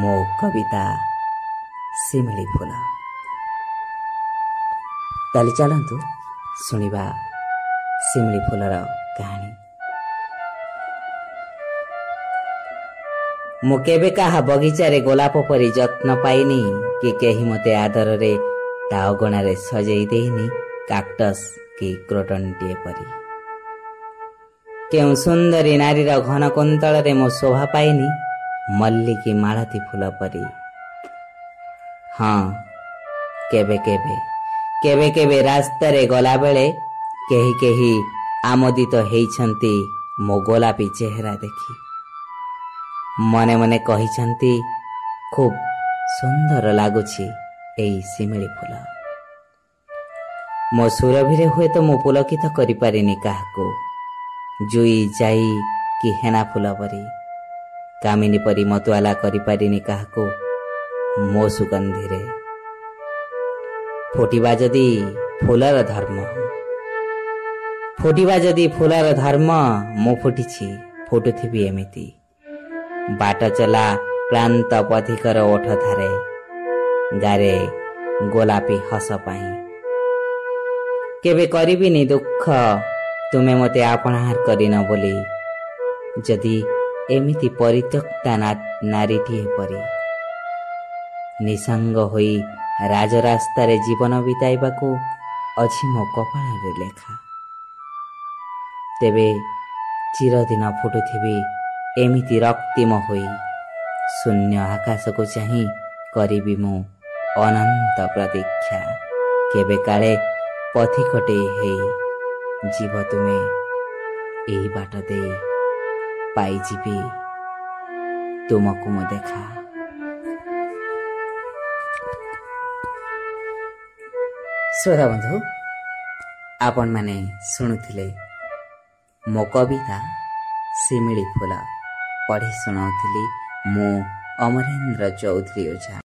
ମୋ କବିତା ଶିମିଳି ଫୁଲ ତାହେଲେ ଚାଲନ୍ତୁ ଶୁଣିବା ଶିମିଳି ଫୁଲର କାହାଣୀ। ମୁଁ କେବେ କାହା ବଗିଚାରେ ଗୋଲାପ ପରି ଯତ୍ନ ପାଇନି କି କେହି ମୋତେ ଆଦରରେ ତା ଅଗଣାରେ ସଜେଇ ଦେଇନି କାକ୍ଟସ୍ କି କ୍ରୋଟନ୍ଟିଏ ପରି। କେଉଁ ସୁନ୍ଦରୀ ନାରୀର ଘନ କୁନ୍ତଳରେ ମୁଁ ଶୋଭା ପାଇନି ମଲ୍ଲି କି ମାଳତୀ ଫୁଲ ପରି। ହଁ କେବେ କେବେ କେବେ କେବେ ରାସ୍ତାରେ ଗଲାବେଳେ କେହି କେହି ଆମୋଦିତ ହେଇଛନ୍ତି ମୋ ଗୋଲାପୀ ଚେହେରା ଦେଖି। ମନେ ମନେ କହିଛନ୍ତି ଖୁବ୍ ସୁନ୍ଦର ଲାଗୁଛି ଏଇ ଶିମିଳି ଫୁଲ। ମୋ ସୁରଭିରେ ହୁଏତ ମୁଁ ପୁଲକିତ କରିପାରିନି କାହାକୁ। ଜୁଇ ଯାଇ କି ହେନା ଫୁଲ ପରି। କାମିନୀ ପରି ମତୁଆଲା କରିପାରିନି କାହାକୁ ମୋ ସୁଗନ୍ଧିରେ ଫୁଟିବା ଯଦି ଫୁଲର ଧର୍ମ ଫୁଟିବା ଯଦି ଫୁଲର ଧର୍ମ ମୁଁ ଫୁଟିଛି ଫୁଟୁଥିବି ଏମିତି ବାଟ ଚଲା କ୍ଳାନ୍ତ ପଥିକର ଓଠ ଧାରେ ଗାରେ ଗୋଲାପୀ ହସ ପାଇଁ କେବେ କରିବିନି ଦୁଃଖ ତୁମେ ମୋତେ ଆପଣାହାର କରିନ ବୋଲି ଯଦି ଏମିତି ପରିତ୍ୟକ୍ତା ନାରୀଟିଏ ପରି। ନିସଙ୍ଗ ହୋଇ ରାଜରାସ୍ତାରେ ଜୀବନ ବିତାଇବାକୁ ଅଛି ମୋ କପାଳରେ ଲେଖା। ତେବେ ଚିରଦିନ ଫୁଟୁଥିବି ଏମିତି ରକ୍ତିମ ହୋଇ ଶୂନ୍ୟ ଆକାଶକୁ ଚାହିଁ କରିବି ମୁଁ ଅନନ୍ତ ପ୍ରତୀକ୍ଷା। କେବେ କାଳେ ପଥିକଟେ ହେଇ ଯିବ ତୁମେ ଏହି ବାଟ ଦେଇ। ପାଇଯିବି ତୁମକୁ ମୁଁ ଦେଖା ଶ୍ରୋତା ବନ୍ଧୁ ଆପଣମାନେ ଶୁଣୁଥିଲେ ମୋ କବିତା ଶିମିଳି ଫୁଲ ପଢ଼ି ଶୁଣାଉଥିଲି ମୁଁ ଅମରେନ୍ଦ୍ର ଚୌଧୁରୀ ଓଝା